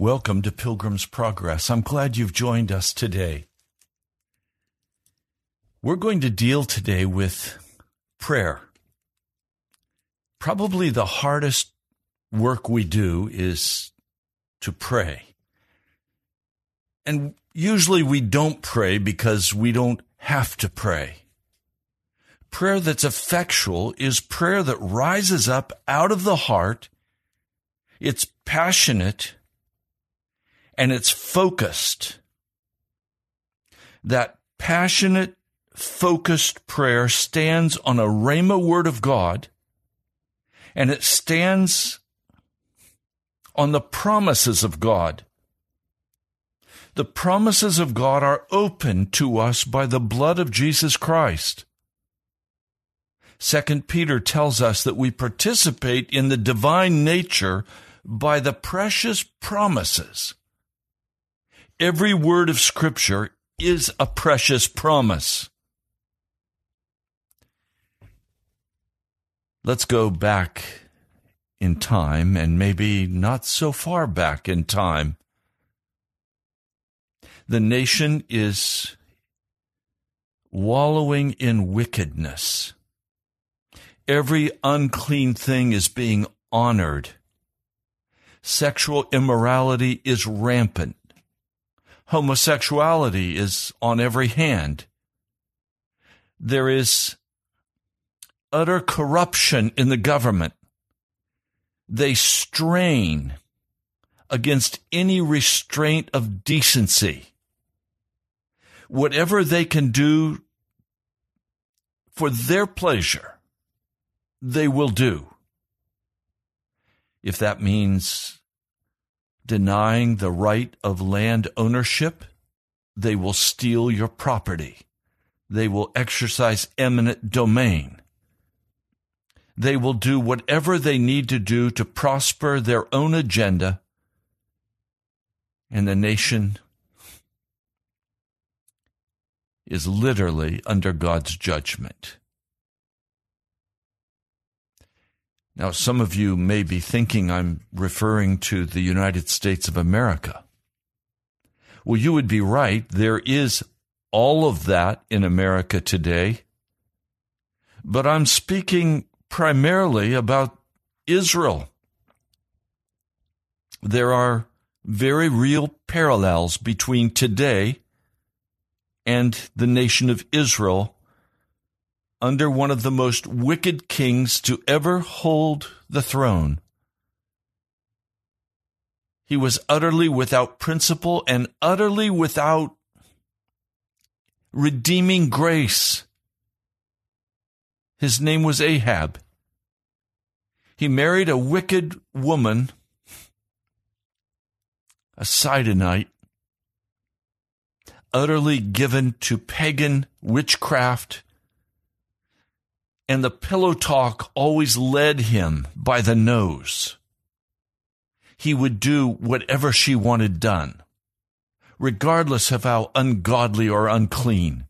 Welcome to Pilgrim's Progress. I'm glad you've joined us today. We're going to deal today with prayer. Probably the hardest work we do is to pray. And usually we don't pray because we don't have to pray. Prayer that's effectual is prayer that rises up out of the heart. It's passionate and it's focused. That passionate, focused prayer stands on a Rhema word of God and it stands on the promises of God. The promises of God are open to us by the blood of Jesus Christ. Second Peter tells us that we participate in the divine nature by the precious promises. Every word of scripture is a precious promise. Let's go back in time and maybe not so far back in time. The nation is wallowing in wickedness. Every unclean thing is being honored. Sexual immorality is rampant. Homosexuality is on every hand. There is utter corruption in the government they strain against any restraint of decency. Whatever they can do for their pleasure, they will do. If that means denying the right of land ownership, they will steal your property. They will exercise eminent domain. They will do whatever they need to do to prosper their own agenda, and the nation is literally under God's judgment. Now, some of you may be thinking I'm referring to the United States of America. Well, you would be right. There is all of that in America today. But I'm speaking primarily about Israel. There are very real parallels between today and the nation of Israel under one of the most wicked kings to ever hold the throne. He was utterly without principle and utterly without redeeming grace. His name was Ahab. He married a wicked woman, a Sidonite, utterly given to pagan witchcraft, and the pillow talk always led him by the nose. He would do whatever she wanted done, regardless of how ungodly or unclean.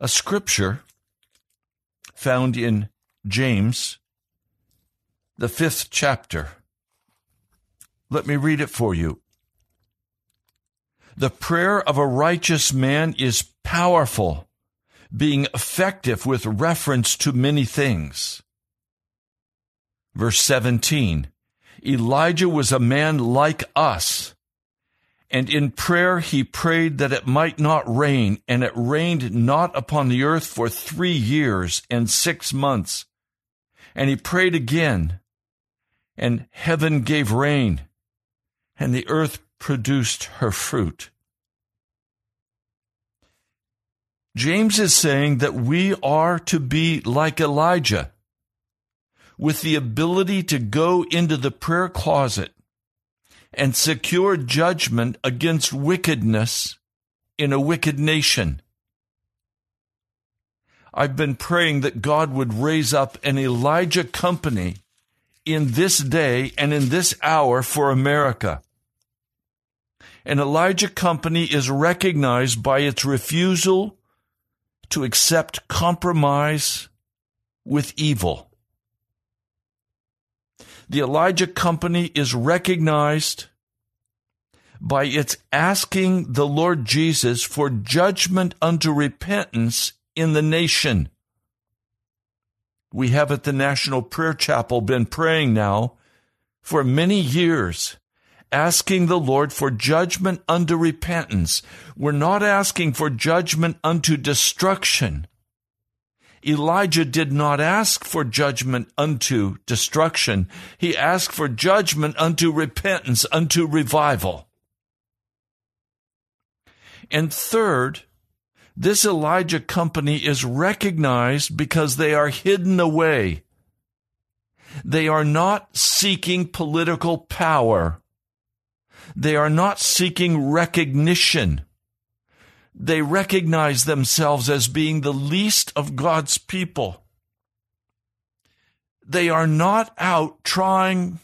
a scripture found in James, the fifth chapter. Let me read it for you. The prayer of a righteous man is powerful, being effective with reference to many things. Verse 17 Elijah was a man like us and in prayer he prayed that it might not rain, and it rained not upon the earth for three years and six months. And he prayed again, and heaven gave rain, and the earth produced her fruit. James is saying that we are to be like Elijah with the ability to go into the prayer closet and secure judgment against wickedness in a wicked nation. I've been praying that God would raise up an Elijah company in this day and in this hour for America. An Elijah company is recognized by its refusal to accept compromise with evil. The Elijah company is recognized by its asking the Lord Jesus for judgment unto repentance in the nation. We have at the National Prayer Chapel been praying now for many years, asking the Lord for judgment unto repentance. We're not asking for judgment unto destruction. Elijah did not ask for judgment unto destruction. He asked for judgment unto repentance, unto revival. And third, this Elijah company is recognized because they are hidden away. They are not seeking political power. They are not seeking recognition. They recognize themselves as being the least of God's people. They are not out trying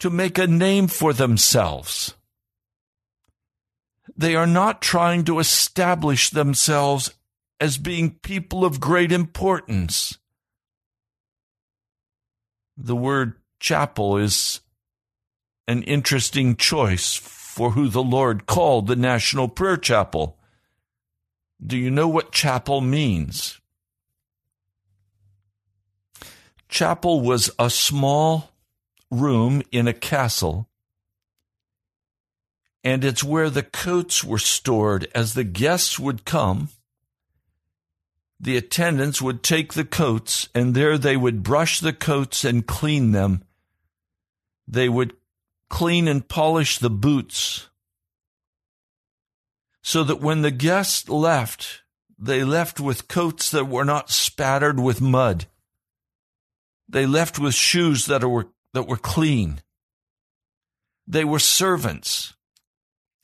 to make a name for themselves. They are not trying to establish themselves as being people of great importance. The word chapel is an interesting choice for who the Lord called the National Prayer Chapel. Do you know what chapel means? Chapel was a small room in a castle and it's where the coats were stored as the guests would come. The attendants would take the coats, and there they would brush the coats and clean them. They would clean and polish the boots, so that when the guests left, they left with coats that were not spattered with mud. They left with shoes that were, that were clean. They were servants.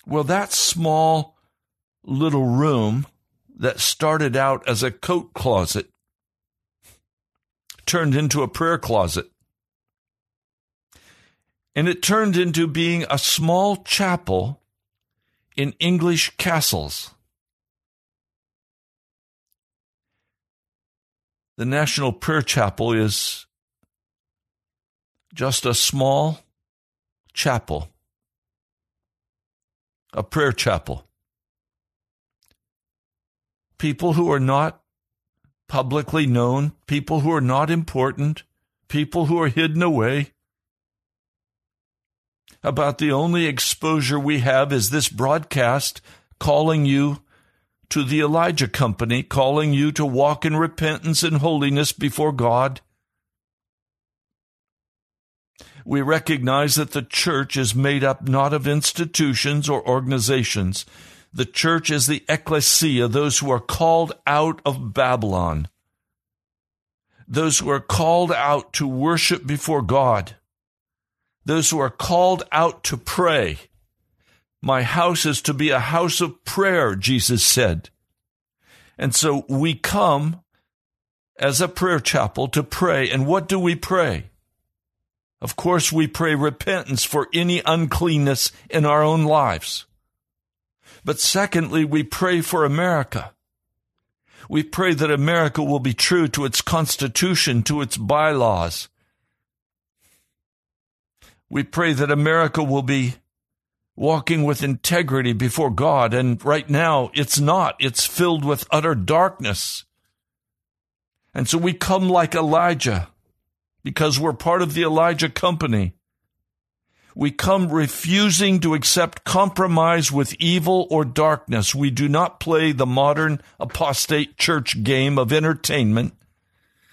Well, that small little room that started out as a coat closet turned into a prayer closet. And it turned into being a small chapel in English castles. The National Prayer Chapel is just a small chapel a prayer chapel. People who are not publicly known, people who are not important, people who are hidden away. About the only exposure we have is this broadcast calling you to the Elijah Company, calling you to walk in repentance and holiness before God. we recognize that the church is made up not of institutions or organizations. The church is the ecclesia, those who are called out of Babylon, those who are called out to worship before God, those who are called out to pray. My house is to be a house of prayer, Jesus said. And so we come as a prayer chapel to pray. And what do we pray? Of course, we pray repentance for any uncleanness in our own lives. But secondly, we pray for America. We pray that America will be true to its constitution, to its bylaws. We pray that America will be walking with integrity before God. And right now, it's not. It's filled with utter darkness. And so we come like Elijah because we're part of the Elijah company. We come refusing to accept compromise with evil or darkness. We do not play the modern apostate church game of entertainment.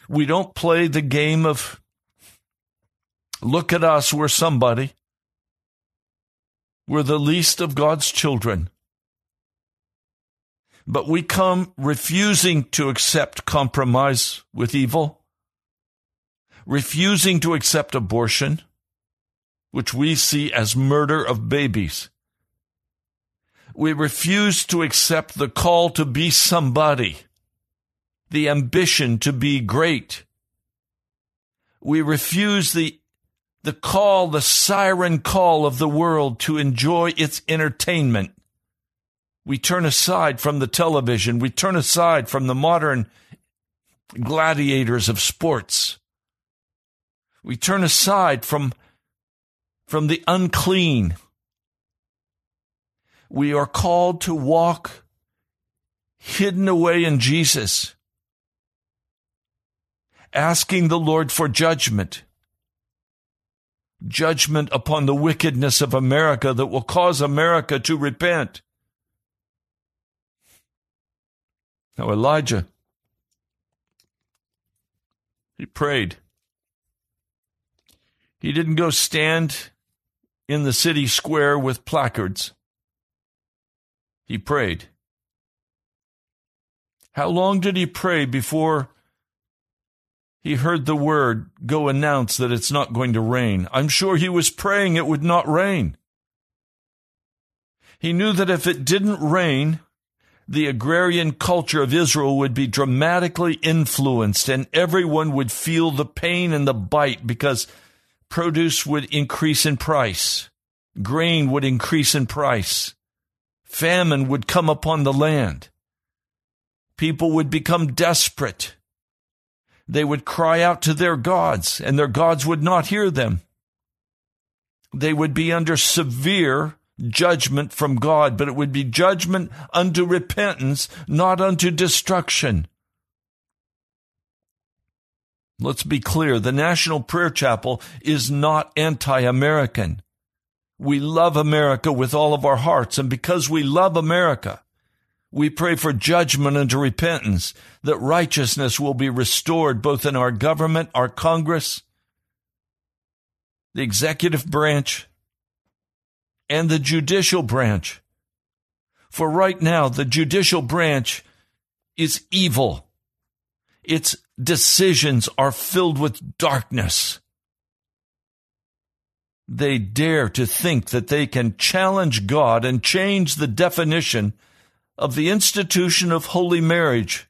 We don't play the game of look at us, we're somebody. We're the least of God's children. But we come refusing to accept compromise with evil, refusing to accept abortion, which we see as murder of babies. We refuse to accept the call to be somebody, the ambition to be great. We refuse the the call, the siren call of the world to enjoy its entertainment. We turn aside from the television. We turn aside from the modern gladiators of sports. We turn aside from, from the unclean. We are called to walk hidden away in Jesus, asking the Lord for judgment judgment upon the wickedness of America that will cause America to repent. Now, Elijah, he prayed. He didn't go stand in the city square with placards. He prayed. How long did he pray before he heard the word go announce that it's not going to rain. I'm sure he was praying it would not rain. He knew that if it didn't rain, the agrarian culture of Israel would be dramatically influenced and everyone would feel the pain and the bite because produce would increase in price. Grain would increase in price. Famine would come upon the land. People would become desperate they would cry out to their gods, and their gods would not hear them. They would be under severe judgment from God, but it would be judgment unto repentance, not unto destruction. Let's be clear the National Prayer Chapel is not anti American. We love America with all of our hearts, and because we love America, we pray for judgment and repentance, that righteousness will be restored both in our government, our Congress, the executive branch, and the judicial branch. For right now, the judicial branch is evil. Its decisions are filled with darkness. They dare to think that they can challenge God and change the definition of the institution of holy marriage.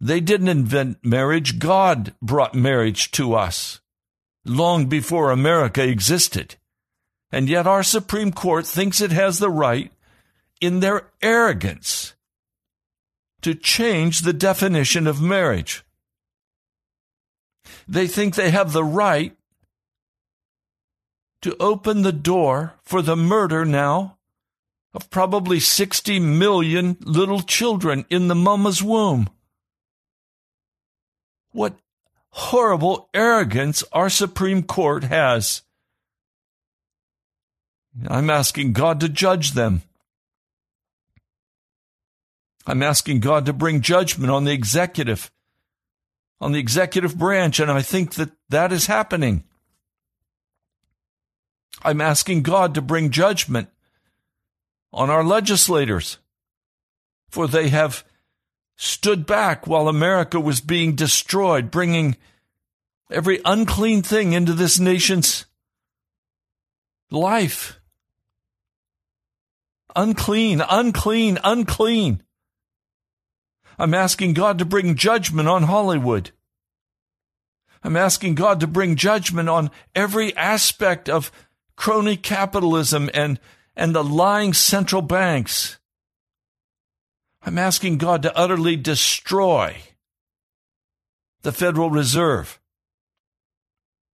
They didn't invent marriage. God brought marriage to us long before America existed. And yet our Supreme Court thinks it has the right, in their arrogance, to change the definition of marriage. They think they have the right to open the door for the murder now of probably 60 million little children in the mama's womb. What horrible arrogance our Supreme Court has. I'm asking God to judge them. I'm asking God to bring judgment on the executive, on the executive branch, and I think that that is happening. I'm asking God to bring judgment on our legislators, for they have stood back while America was being destroyed, bringing every unclean thing into this nation's life. Unclean, unclean, unclean. I'm asking God to bring judgment on Hollywood. I'm asking God to bring judgment on every aspect of crony capitalism and and the lying central banks. I'm asking God to utterly destroy the Federal Reserve.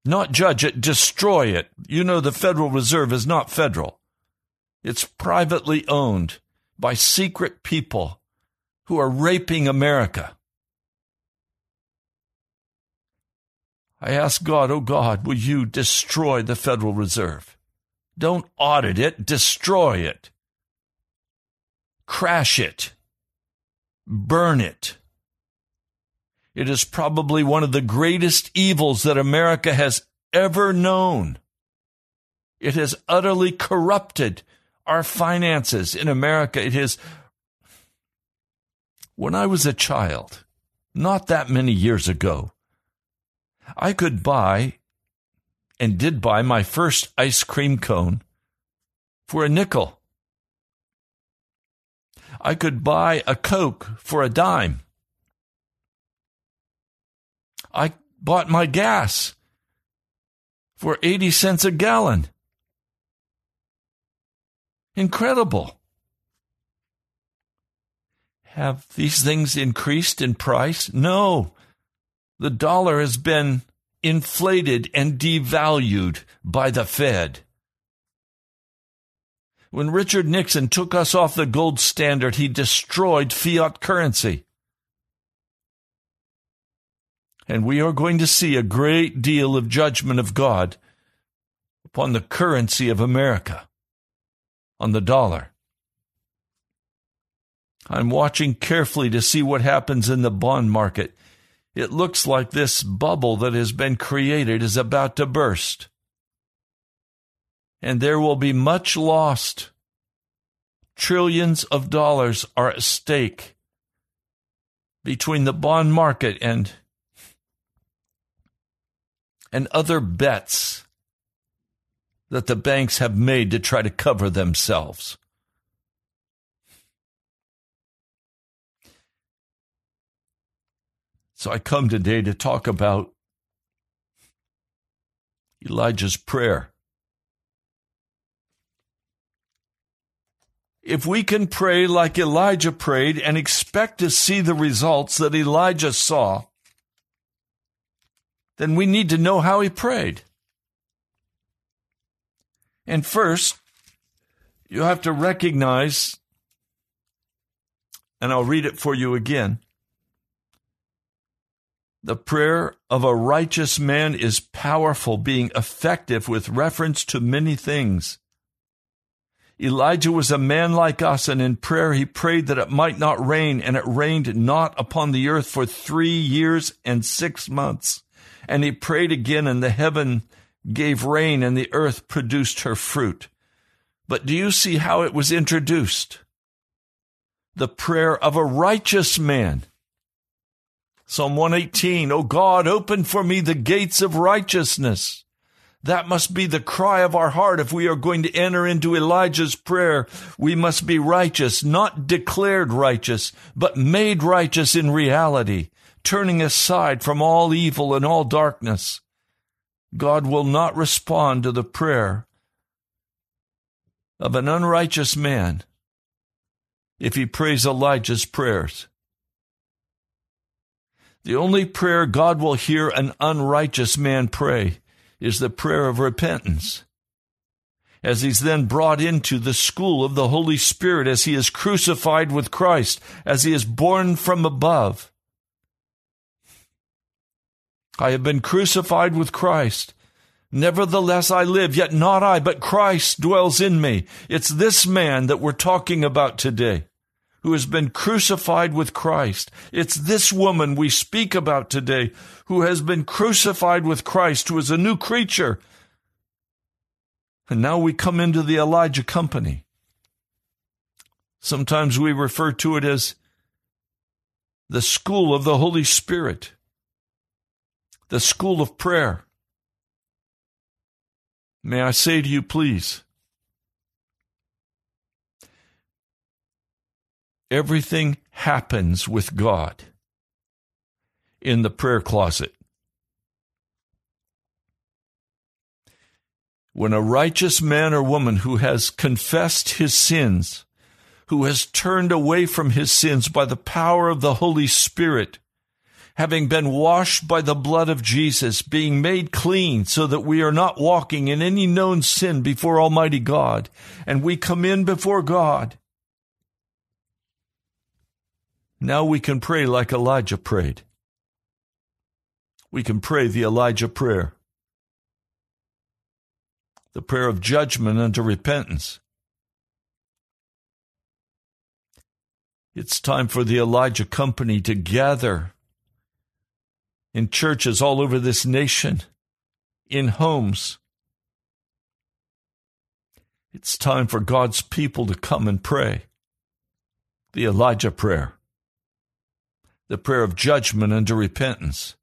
Not judge it, destroy it. You know, the Federal Reserve is not federal. It's privately owned by secret people who are raping America. I ask God, oh God, will you destroy the Federal Reserve? Don't audit it, destroy it. Crash it. Burn it. It is probably one of the greatest evils that America has ever known. It has utterly corrupted our finances in America. It has When I was a child, not that many years ago, I could buy and did buy my first ice cream cone for a nickel. I could buy a Coke for a dime. I bought my gas for 80 cents a gallon. Incredible. Have these things increased in price? No. The dollar has been inflated and devalued by the Fed. When Richard Nixon took us off the gold standard, he destroyed fiat currency. And we are going to see a great deal of judgment of God upon the currency of America, on the dollar. I'm watching carefully to see what happens in the bond market. It looks like this bubble that has been created is about to burst. And there will be much lost. Trillions of dollars are at stake between the bond market and and other bets that the banks have made to try to cover themselves. So I come today to talk about Elijah's prayer. If we can pray like Elijah prayed and expect to see the results that Elijah saw, then we need to know how he prayed. And first, you have to recognize, and I'll read it for you again. The prayer of a righteous man is powerful, being effective with reference to many things. Elijah was a man like us, and in prayer he prayed that it might not rain, and it rained not upon the earth for three years and six months. And he prayed again, and the heaven gave rain, and the earth produced her fruit. But do you see how it was introduced? The prayer of a righteous man. Psalm 118, O God, open for me the gates of righteousness. That must be the cry of our heart. If we are going to enter into Elijah's prayer, we must be righteous, not declared righteous, but made righteous in reality, turning aside from all evil and all darkness. God will not respond to the prayer of an unrighteous man if he prays Elijah's prayers. The only prayer God will hear an unrighteous man pray is the prayer of repentance. As he's then brought into the school of the Holy Spirit, as he is crucified with Christ, as he is born from above. I have been crucified with Christ. Nevertheless, I live, yet not I, but Christ dwells in me. It's this man that we're talking about today who has been crucified with Christ. It's this woman we speak about today who has been crucified with Christ, who is a new creature. And now we come into the Elijah company. Sometimes we refer to it as the school of the Holy Spirit, the school of prayer. May I say to you, please, Everything happens with God in the prayer closet. When a righteous man or woman who has confessed his sins, who has turned away from his sins by the power of the Holy Spirit, having been washed by the blood of Jesus, being made clean so that we are not walking in any known sin before Almighty God, and we come in before God now we can pray like Elijah prayed. We can pray the Elijah prayer, the prayer of judgment unto repentance. It's time for the Elijah company to gather in churches all over this nation, in homes. It's time for God's people to come and pray the Elijah prayer. The prayer of judgment unto repentance.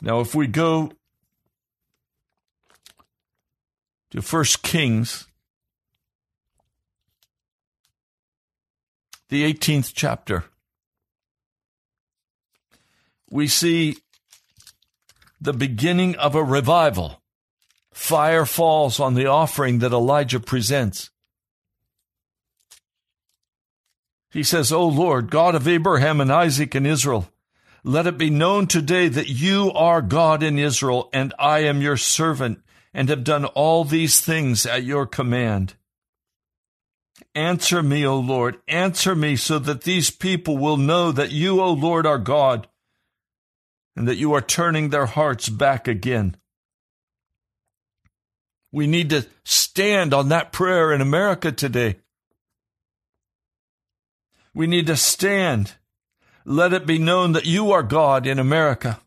Now, if we go to First Kings, the 18th chapter, we see the beginning of a revival. Fire falls on the offering that Elijah presents. He says, O Lord, God of Abraham and Isaac and Israel, let it be known today that you are God in Israel, and I am your servant, and have done all these things at your command. Answer me, O Lord, answer me, so that these people will know that you, O Lord, are God, and that you are turning their hearts back again. We need to stand on that prayer in America today. We need to stand. Let it be known that you are God in America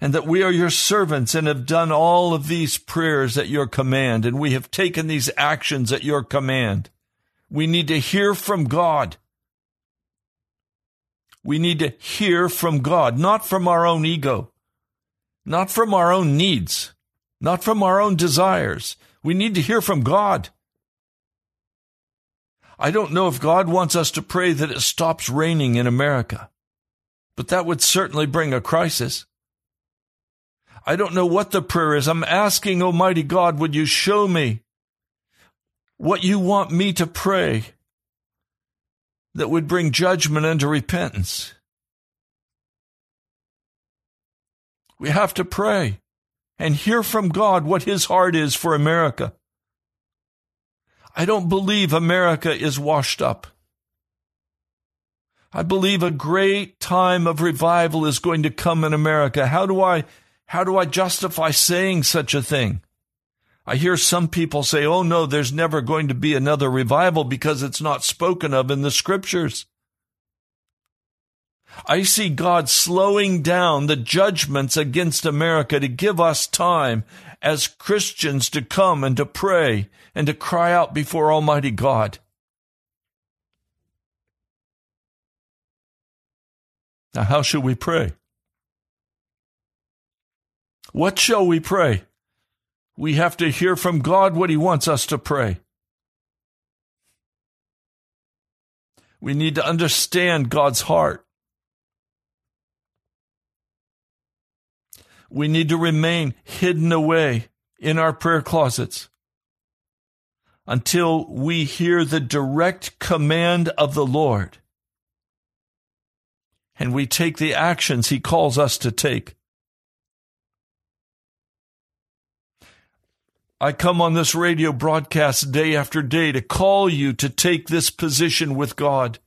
and that we are your servants and have done all of these prayers at your command and we have taken these actions at your command. We need to hear from God. We need to hear from God, not from our own ego, not from our own needs, not from our own desires. We need to hear from God. I don't know if God wants us to pray that it stops raining in America, but that would certainly bring a crisis. I don't know what the prayer is. I'm asking Almighty God, would you show me what you want me to pray that would bring judgment into repentance? We have to pray and hear from God what His heart is for America. I don't believe America is washed up. I believe a great time of revival is going to come in America. How do I, how do I justify saying such a thing? I hear some people say, oh no, there's never going to be another revival because it's not spoken of in the scriptures. I see God slowing down the judgments against America to give us time as Christians to come and to pray and to cry out before Almighty God. Now, how should we pray? What shall we pray? We have to hear from God what He wants us to pray. We need to understand God's heart. We need to remain hidden away in our prayer closets until we hear the direct command of the Lord and we take the actions He calls us to take. I come on this radio broadcast day after day to call you to take this position with God,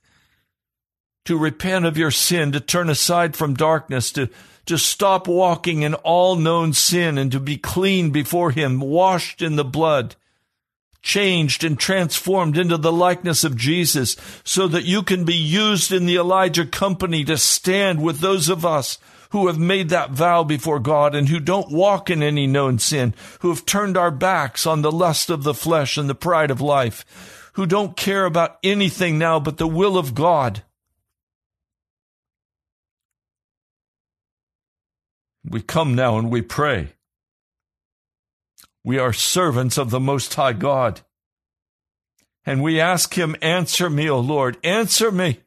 to repent of your sin, to turn aside from darkness, to to stop walking in all known sin and to be clean before Him, washed in the blood, changed and transformed into the likeness of Jesus, so that you can be used in the Elijah company to stand with those of us who have made that vow before God and who don't walk in any known sin, who have turned our backs on the lust of the flesh and the pride of life, who don't care about anything now but the will of God We come now and we pray. We are servants of the Most High God. And we ask Him, Answer me, O Lord, answer me,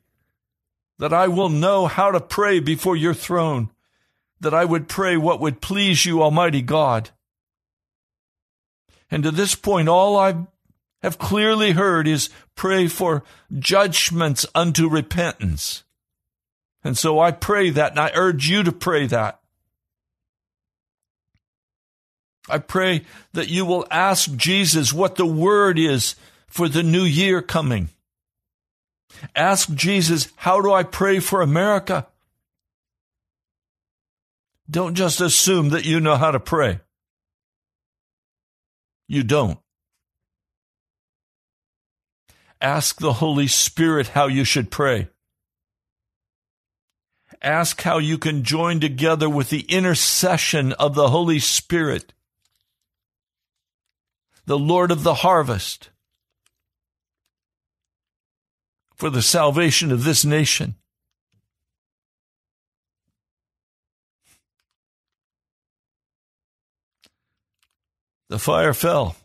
that I will know how to pray before your throne, that I would pray what would please you, Almighty God. And to this point, all I have clearly heard is pray for judgments unto repentance. And so I pray that, and I urge you to pray that. I pray that you will ask Jesus what the word is for the new year coming. Ask Jesus, how do I pray for America? Don't just assume that you know how to pray. You don't. Ask the Holy Spirit how you should pray. Ask how you can join together with the intercession of the Holy Spirit the Lord of the harvest, for the salvation of this nation. The fire fell.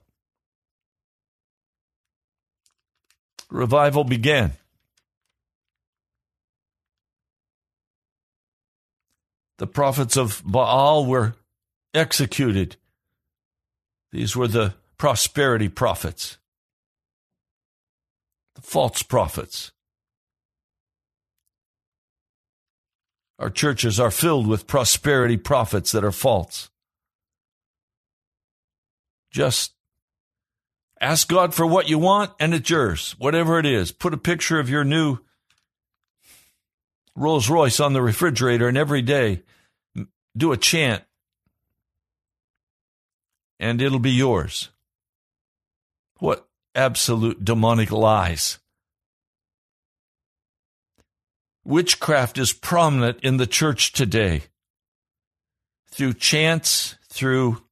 Revival began. The prophets of Baal were executed. These were the prosperity prophets, the false prophets. Our churches are filled with prosperity prophets that are false. Just ask God for what you want and it's yours, whatever it is. Put a picture of your new Rolls Royce on the refrigerator and every day do a chant and it'll be yours. What absolute demonic lies. Witchcraft is prominent in the church today. Through chants, through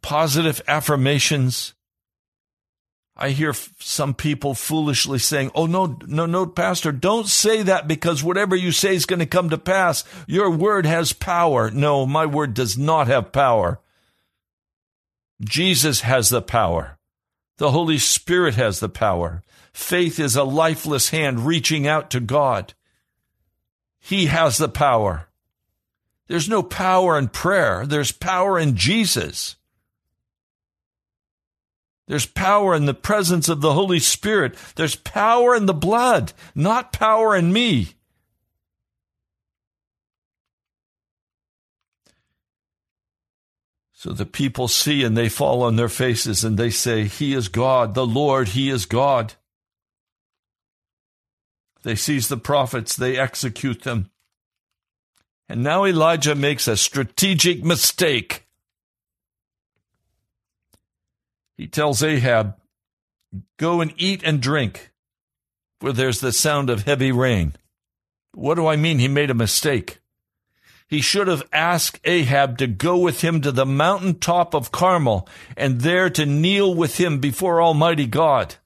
positive affirmations. I hear some people foolishly saying, Oh, no, no, no, Pastor, don't say that because whatever you say is going to come to pass. Your word has power. No, my word does not have power. Jesus has the power. The Holy Spirit has the power. Faith is a lifeless hand reaching out to God. He has the power. There's no power in prayer. There's power in Jesus. There's power in the presence of the Holy Spirit. There's power in the blood, not power in me. So the people see and they fall on their faces and they say, He is God, the Lord, He is God. They seize the prophets, they execute them. And now Elijah makes a strategic mistake. He tells Ahab, Go and eat and drink, for there's the sound of heavy rain. What do I mean he made a mistake? He should have asked Ahab to go with him to the mountain top of Carmel and there to kneel with him before Almighty God.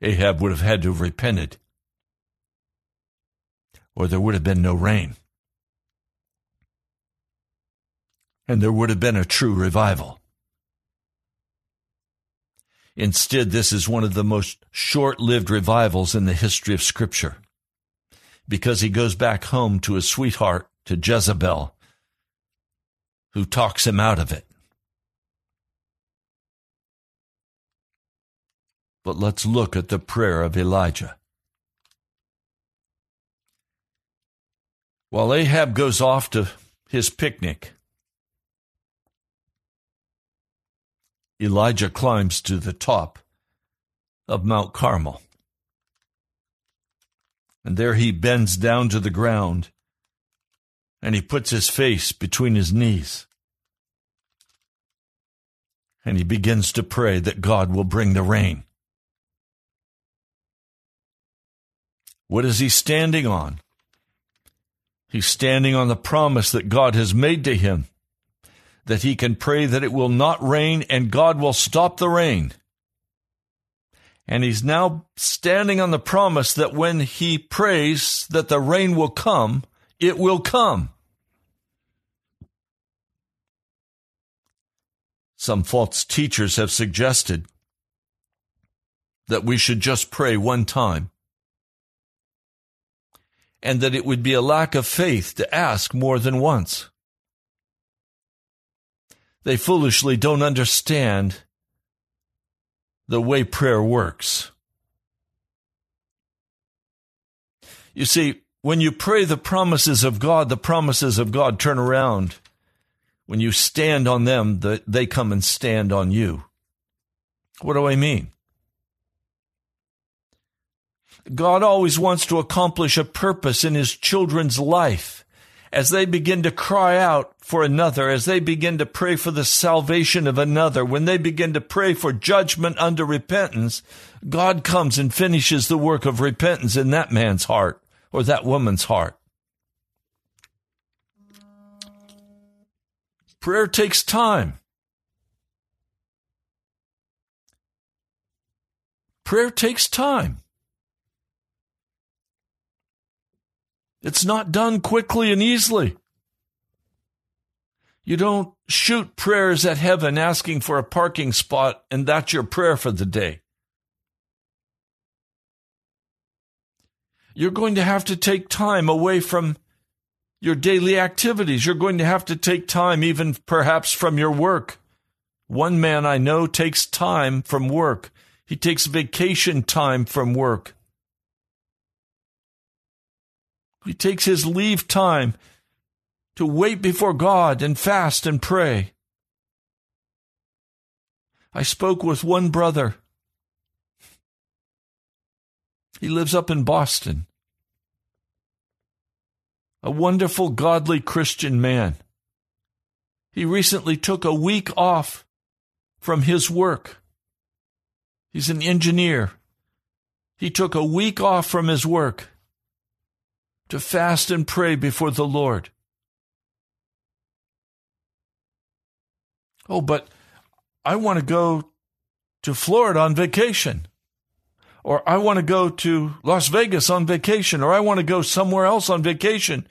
Ahab would have had to have repented, or there would have been no rain and there would have been a true revival. Instead, this is one of the most short lived revivals in the history of Scripture because he goes back home to his sweetheart, to Jezebel, who talks him out of it. But let's look at the prayer of Elijah. While Ahab goes off to his picnic, Elijah climbs to the top of Mount Carmel. And there he bends down to the ground and he puts his face between his knees. And he begins to pray that God will bring the rain. What is he standing on? He's standing on the promise that God has made to him that he can pray that it will not rain and God will stop the rain. And he's now standing on the promise that when he prays that the rain will come, it will come. Some false teachers have suggested that we should just pray one time and that it would be a lack of faith to ask more than once. They foolishly don't understand the way prayer works. You see, when you pray the promises of God, the promises of God turn around. When you stand on them, they come and stand on you. What do I mean? God always wants to accomplish a purpose in his children's life as they begin to cry out for another, as they begin to pray for the salvation of another, when they begin to pray for judgment under repentance, God comes and finishes the work of repentance in that man's heart or that woman's heart. Prayer takes time. Prayer takes time. It's not done quickly and easily. You don't shoot prayers at heaven asking for a parking spot and that's your prayer for the day. You're going to have to take time away from your daily activities. You're going to have to take time, even perhaps from your work. One man I know takes time from work. He takes vacation time from work. He takes his leave time to wait before God and fast and pray. I spoke with one brother. He lives up in Boston. A wonderful, godly Christian man. He recently took a week off from his work. He's an engineer. He took a week off from his work to fast and pray before the Lord. Oh, but I want to go to Florida on vacation. Or I want to go to Las Vegas on vacation. Or I want to go somewhere else on vacation.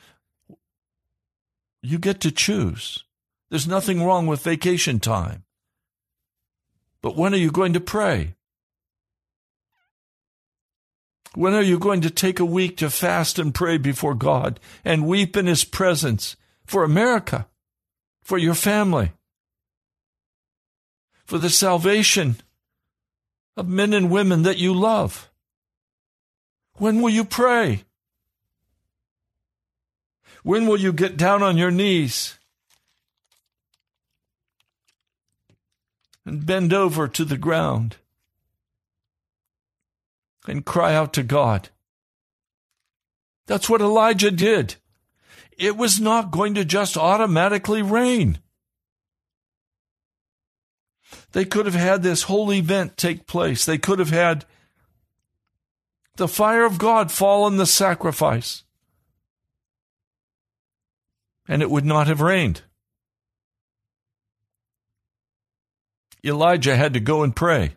You get to choose. There's nothing wrong with vacation time. But when are you going to pray? When are you going to take a week to fast and pray before God and weep in His presence for America, for your family, for the salvation of men and women that you love? When will you pray? When will you get down on your knees and bend over to the ground? and cry out to God. That's what Elijah did. It was not going to just automatically rain. They could have had this whole event take place. They could have had the fire of God fall on the sacrifice. And it would not have rained. Elijah had to go and pray.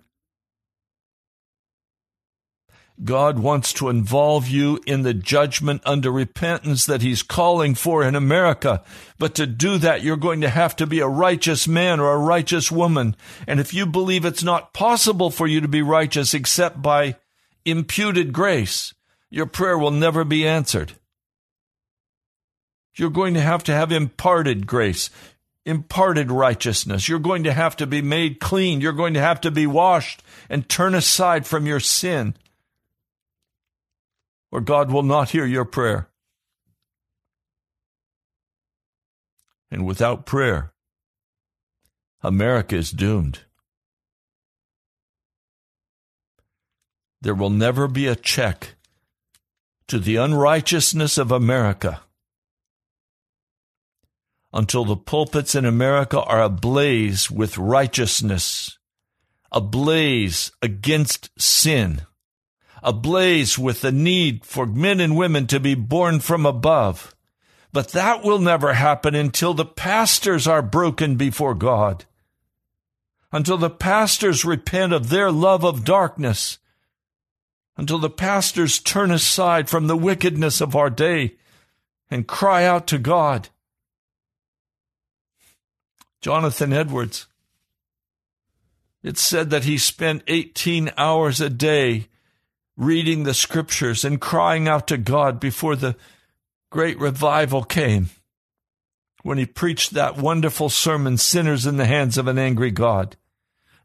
God wants to involve you in the judgment under repentance that He's calling for in America. But to do that, you're going to have to be a righteous man or a righteous woman. And if you believe it's not possible for you to be righteous except by imputed grace, your prayer will never be answered. You're going to have to have imparted grace, imparted righteousness. You're going to have to be made clean. You're going to have to be washed and turn aside from your sin or God will not hear your prayer. And without prayer, America is doomed. There will never be a check to the unrighteousness of America until the pulpits in America are ablaze with righteousness, ablaze against sin ablaze with the need for men and women to be born from above. But that will never happen until the pastors are broken before God, until the pastors repent of their love of darkness, until the pastors turn aside from the wickedness of our day and cry out to God. Jonathan Edwards. It said that he spent 18 hours a day reading the scriptures and crying out to God before the great revival came when he preached that wonderful sermon, Sinners in the Hands of an Angry God.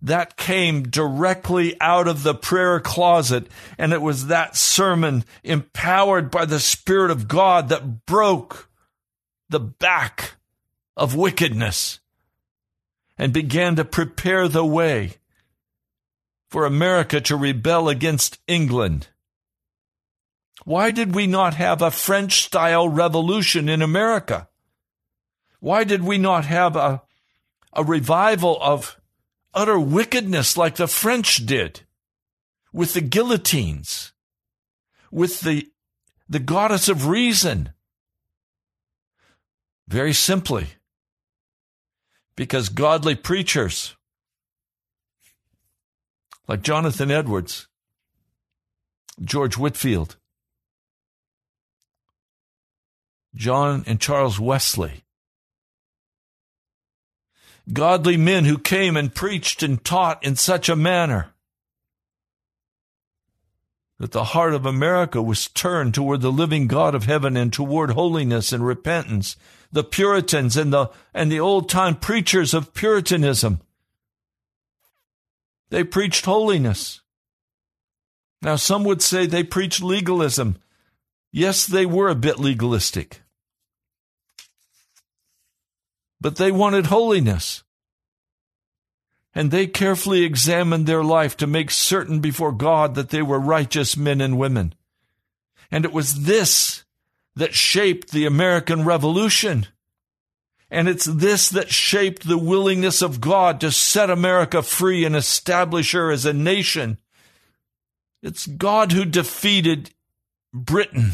That came directly out of the prayer closet, and it was that sermon empowered by the Spirit of God that broke the back of wickedness and began to prepare the way for America to rebel against England? Why did we not have a French style revolution in America? Why did we not have a, a revival of utter wickedness like the French did with the guillotines, with the, the goddess of reason? Very simply, because godly preachers like Jonathan Edwards, George Whitefield, John and Charles Wesley. Godly men who came and preached and taught in such a manner that the heart of America was turned toward the living God of heaven and toward holiness and repentance. The Puritans and the, and the old time preachers of Puritanism. They preached holiness. Now, some would say they preached legalism. Yes, they were a bit legalistic. But they wanted holiness and they carefully examined their life to make certain before God that they were righteous men and women. And it was this that shaped the American Revolution. And it's this that shaped the willingness of God to set America free and establish her as a nation. It's God who defeated Britain.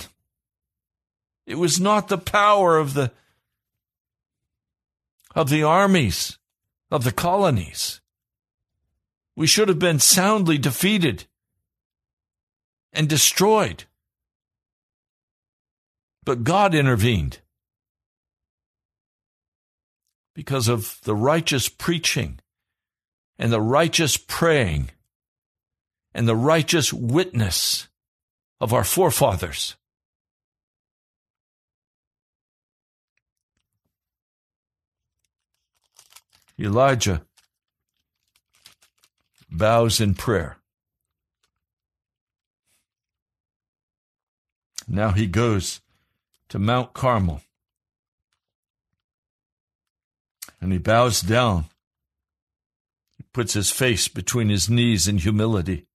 It was not the power of the of the armies of the colonies. We should have been soundly defeated and destroyed. But God intervened because of the righteous preaching and the righteous praying and the righteous witness of our forefathers. Elijah bows in prayer. Now he goes to Mount Carmel and he bows down. He puts his face between his knees in humility.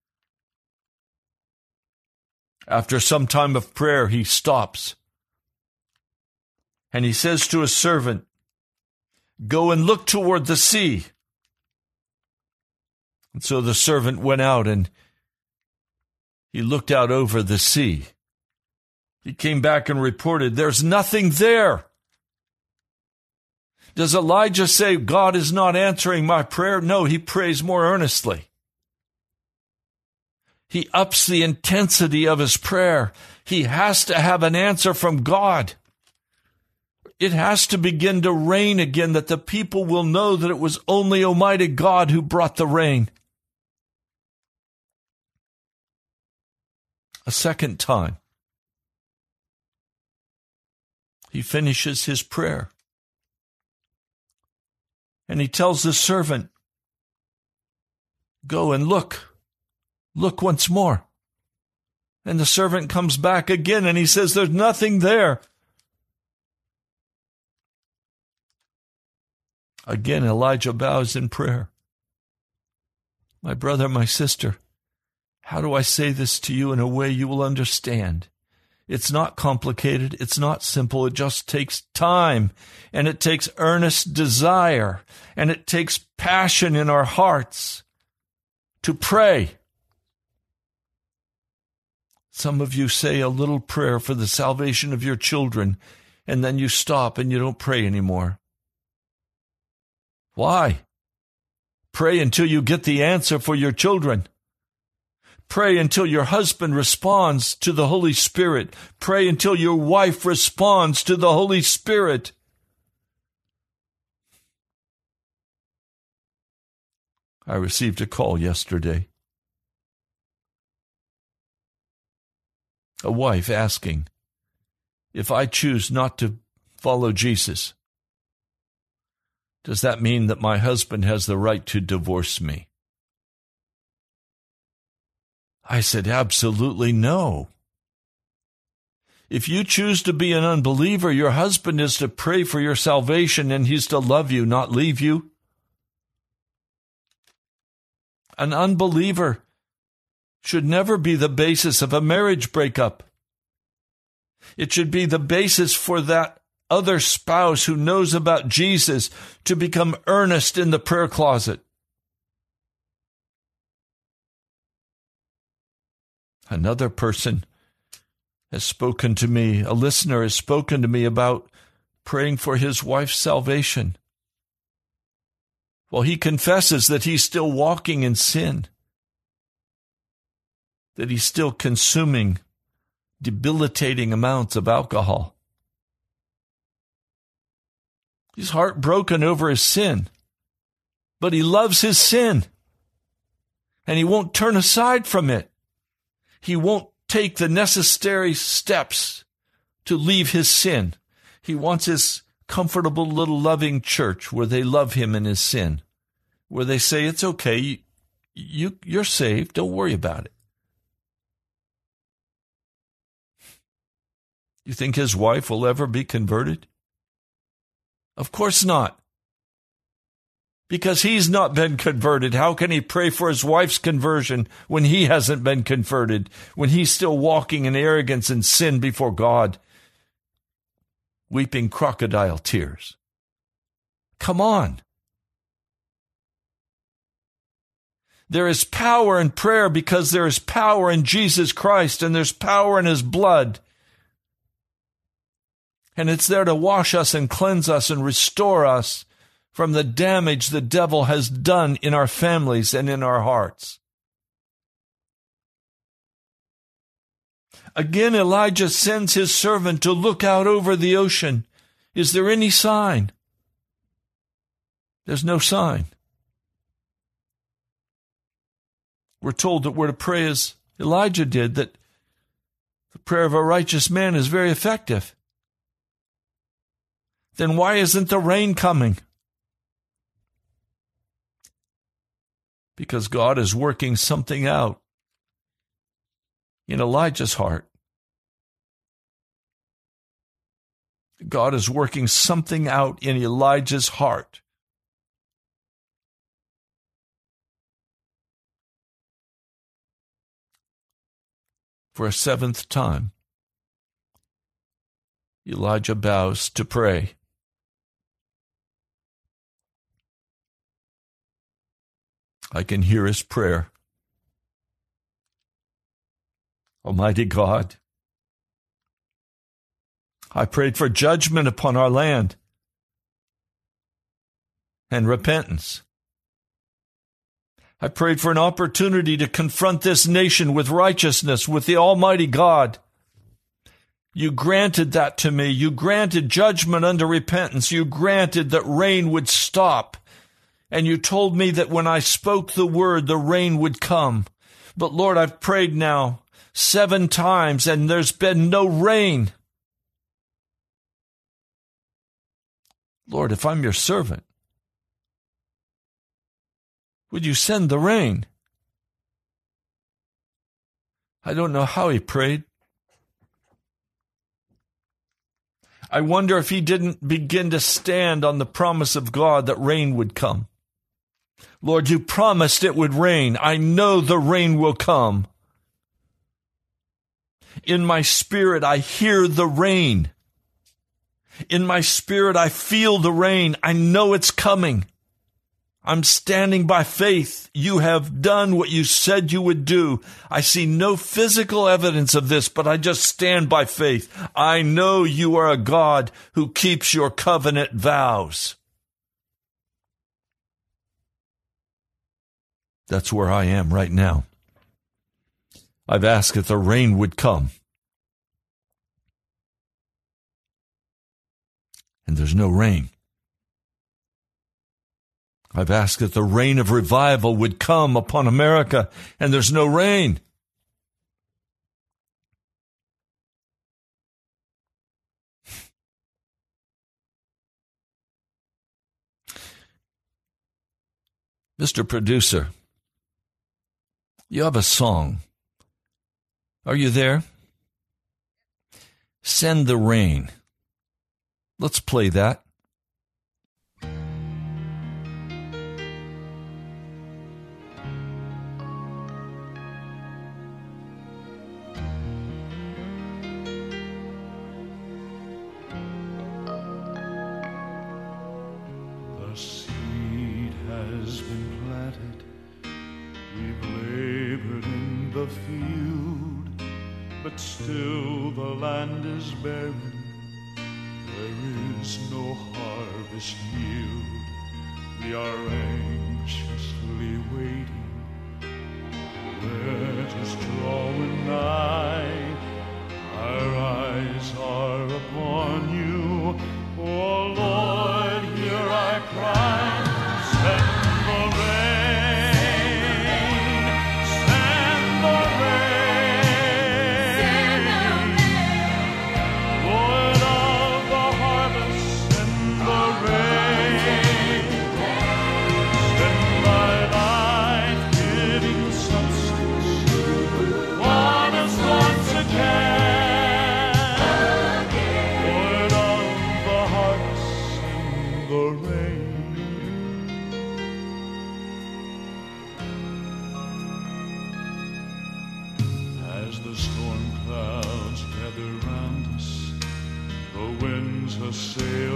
After some time of prayer, he stops and he says to his servant, Go and look toward the sea. And so the servant went out and he looked out over the sea. He came back and reported, There's nothing there. Does Elijah say, God is not answering my prayer? No, he prays more earnestly. He ups the intensity of his prayer. He has to have an answer from God. It has to begin to rain again that the people will know that it was only Almighty God who brought the rain. a second time. He finishes his prayer. And he tells the servant, Go and look. Look once more. And the servant comes back again and he says, There's nothing there. Again, Elijah bows in prayer. My brother, my sister, how do I say this to you in a way you will understand? It's not complicated. It's not simple. It just takes time and it takes earnest desire and it takes passion in our hearts to pray. Some of you say a little prayer for the salvation of your children and then you stop and you don't pray anymore. Why? Pray until you get the answer for your children. Pray until your husband responds to the Holy Spirit. Pray until your wife responds to the Holy Spirit. I received a call yesterday. A wife asking if I choose not to follow Jesus, does that mean that my husband has the right to divorce me? I said, Absolutely no. If you choose to be an unbeliever, your husband is to pray for your salvation and he's to love you, not leave you. An unbeliever should never be the basis of a marriage breakup. It should be the basis for that other spouse who knows about Jesus to become earnest in the prayer closet. Another person has spoken to me, a listener has spoken to me about praying for his wife's salvation. Well, he confesses that he's still walking in sin. that he's still consuming debilitating amounts of alcohol. He's heartbroken over his sin, but he loves his sin and he won't turn aside from it. He won't take the necessary steps to leave his sin. He wants his comfortable little loving church where they love him in his sin, where they say, it's okay. You, you, you're saved. Don't worry about it. You think his wife will ever be converted? Of course not. Because he's not been converted. How can he pray for his wife's conversion when he hasn't been converted, when he's still walking in arrogance and sin before God, weeping crocodile tears? Come on. There is power in prayer because there is power in Jesus Christ and there's power in his blood. And it's there to wash us and cleanse us and restore us from the damage the devil has done in our families and in our hearts. Again, Elijah sends his servant to look out over the ocean. Is there any sign? There's no sign. We're told that we're to pray as Elijah did, that the prayer of a righteous man is very effective then why isn't the rain coming? Because God is working something out in Elijah's heart. God is working something out in Elijah's heart. For a seventh time, Elijah bows to pray. I can hear his prayer. Almighty God, I prayed for judgment upon our land and repentance. I prayed for an opportunity to confront this nation with righteousness, with the Almighty God. You granted that to me. You granted judgment unto repentance. You granted that rain would stop and you told me that when I spoke the word, the rain would come. But Lord, I've prayed now seven times and there's been no rain. Lord, if I'm your servant, would you send the rain? I don't know how he prayed. I wonder if he didn't begin to stand on the promise of God that rain would come. Lord, you promised it would rain. I know the rain will come. In my spirit, I hear the rain. In my spirit, I feel the rain. I know it's coming. I'm standing by faith. You have done what you said you would do. I see no physical evidence of this, but I just stand by faith. I know you are a God who keeps your covenant vows. That's where I am right now. I've asked that the rain would come. And there's no rain. I've asked that the rain of revival would come upon America, and there's no rain. Mr. Producer, you have a song. Are you there? Send the rain. Let's play that.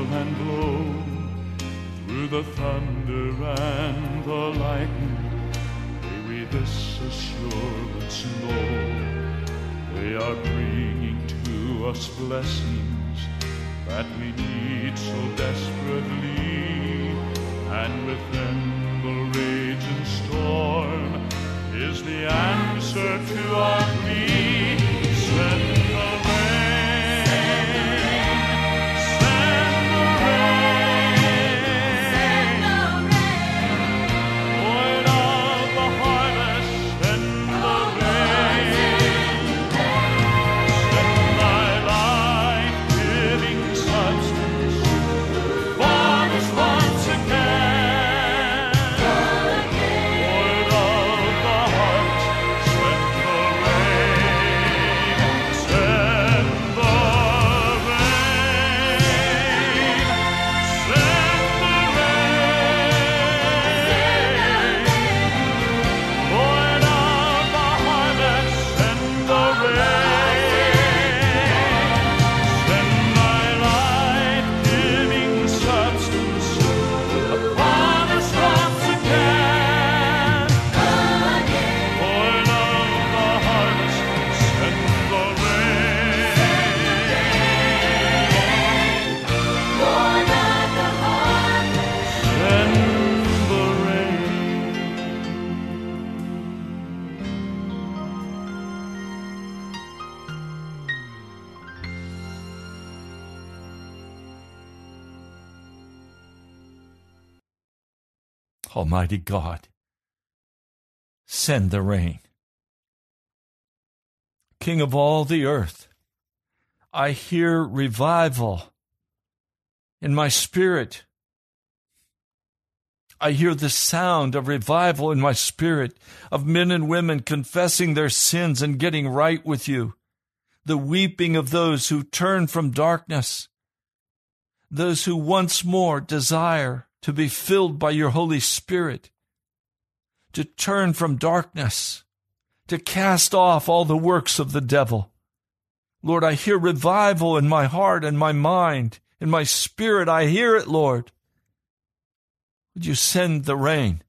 and blow, through the thunder and the lightning, may we this assurance know. They are bringing to us blessings that we need so desperately, and within the raging storm is the answer to our need. Almighty God, send the rain. King of all the earth, I hear revival in my spirit. I hear the sound of revival in my spirit, of men and women confessing their sins and getting right with you, the weeping of those who turn from darkness, those who once more desire to be filled by your Holy Spirit, to turn from darkness, to cast off all the works of the devil. Lord, I hear revival in my heart and my mind, in my spirit. I hear it, Lord. Would you send the rain?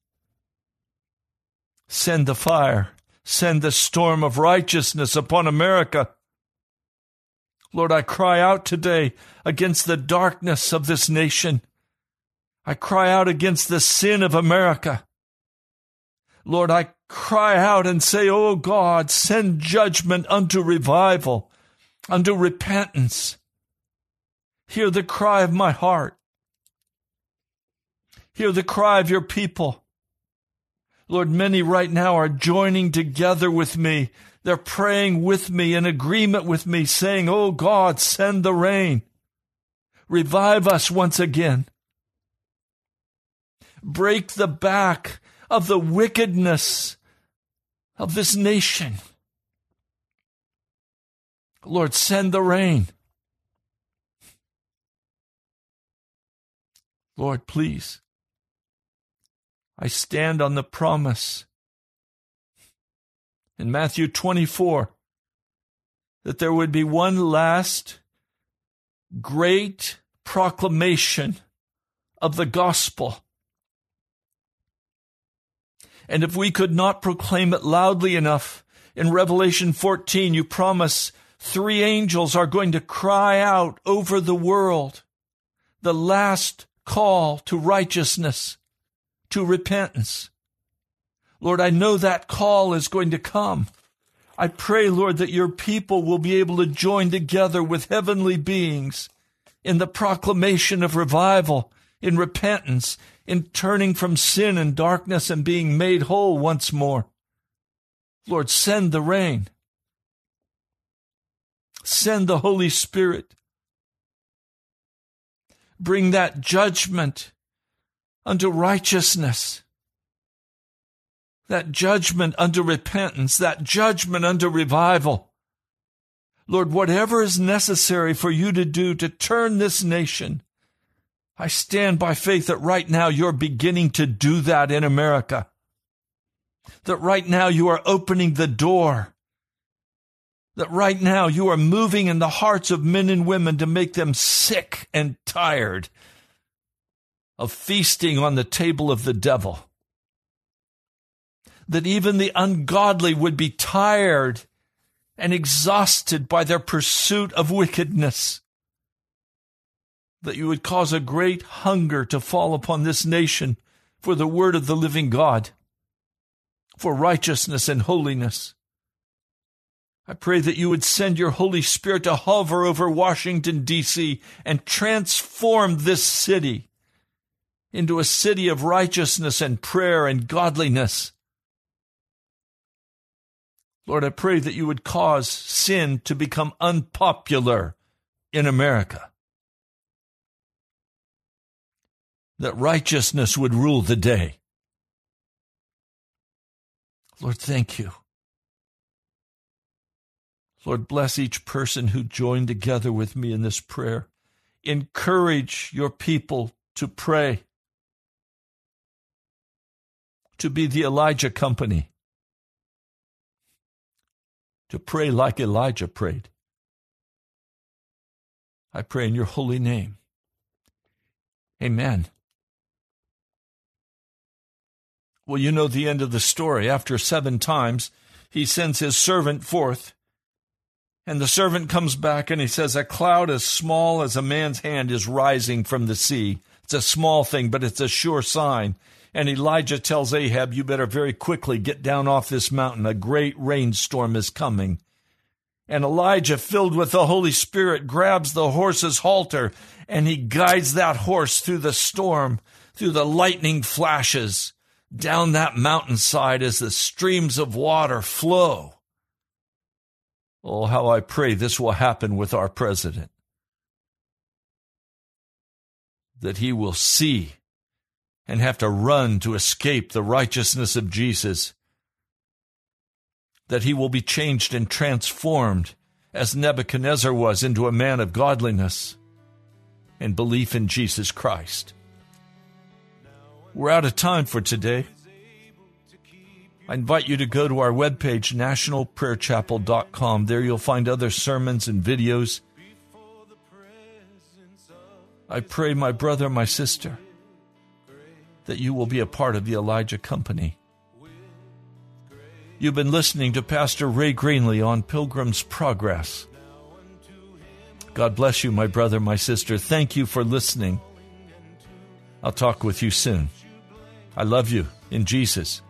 Send the fire. Send the storm of righteousness upon America. Lord, I cry out today against the darkness of this nation. I cry out against the sin of America. Lord, I cry out and say, Oh God, send judgment unto revival, unto repentance. Hear the cry of my heart. Hear the cry of your people. Lord, many right now are joining together with me. They're praying with me in agreement with me, saying, Oh God, send the rain. Revive us once again break the back of the wickedness of this nation. Lord, send the rain. Lord, please. I stand on the promise in Matthew 24 that there would be one last great proclamation of the gospel and if we could not proclaim it loudly enough, in Revelation 14, you promise three angels are going to cry out over the world the last call to righteousness, to repentance. Lord, I know that call is going to come. I pray, Lord, that your people will be able to join together with heavenly beings in the proclamation of revival, in repentance, in turning from sin and darkness and being made whole once more. Lord, send the rain. Send the Holy Spirit. Bring that judgment unto righteousness, that judgment unto repentance, that judgment unto revival. Lord, whatever is necessary for you to do to turn this nation, I stand by faith that right now you're beginning to do that in America. That right now you are opening the door. That right now you are moving in the hearts of men and women to make them sick and tired of feasting on the table of the devil. That even the ungodly would be tired and exhausted by their pursuit of wickedness. That you would cause a great hunger to fall upon this nation for the word of the living God, for righteousness and holiness. I pray that you would send your Holy Spirit to hover over Washington, D.C. and transform this city into a city of righteousness and prayer and godliness. Lord, I pray that you would cause sin to become unpopular in America. That righteousness would rule the day. Lord, thank you. Lord, bless each person who joined together with me in this prayer. Encourage your people to pray to be the Elijah company, to pray like Elijah prayed. I pray in your holy name. Amen. Well, you know the end of the story. After seven times, he sends his servant forth. And the servant comes back and he says, A cloud as small as a man's hand is rising from the sea. It's a small thing, but it's a sure sign. And Elijah tells Ahab, You better very quickly get down off this mountain. A great rainstorm is coming. And Elijah, filled with the Holy Spirit, grabs the horse's halter and he guides that horse through the storm, through the lightning flashes, down that mountainside as the streams of water flow. Oh, how I pray this will happen with our president. That he will see and have to run to escape the righteousness of Jesus. That he will be changed and transformed as Nebuchadnezzar was into a man of godliness and belief in Jesus Christ. We're out of time for today. I invite you to go to our webpage, nationalprayerchapel.com. There you'll find other sermons and videos. I pray, my brother, my sister, that you will be a part of the Elijah Company. You've been listening to Pastor Ray Greenley on Pilgrim's Progress. God bless you, my brother, my sister. Thank you for listening. I'll talk with you soon. I love you in Jesus.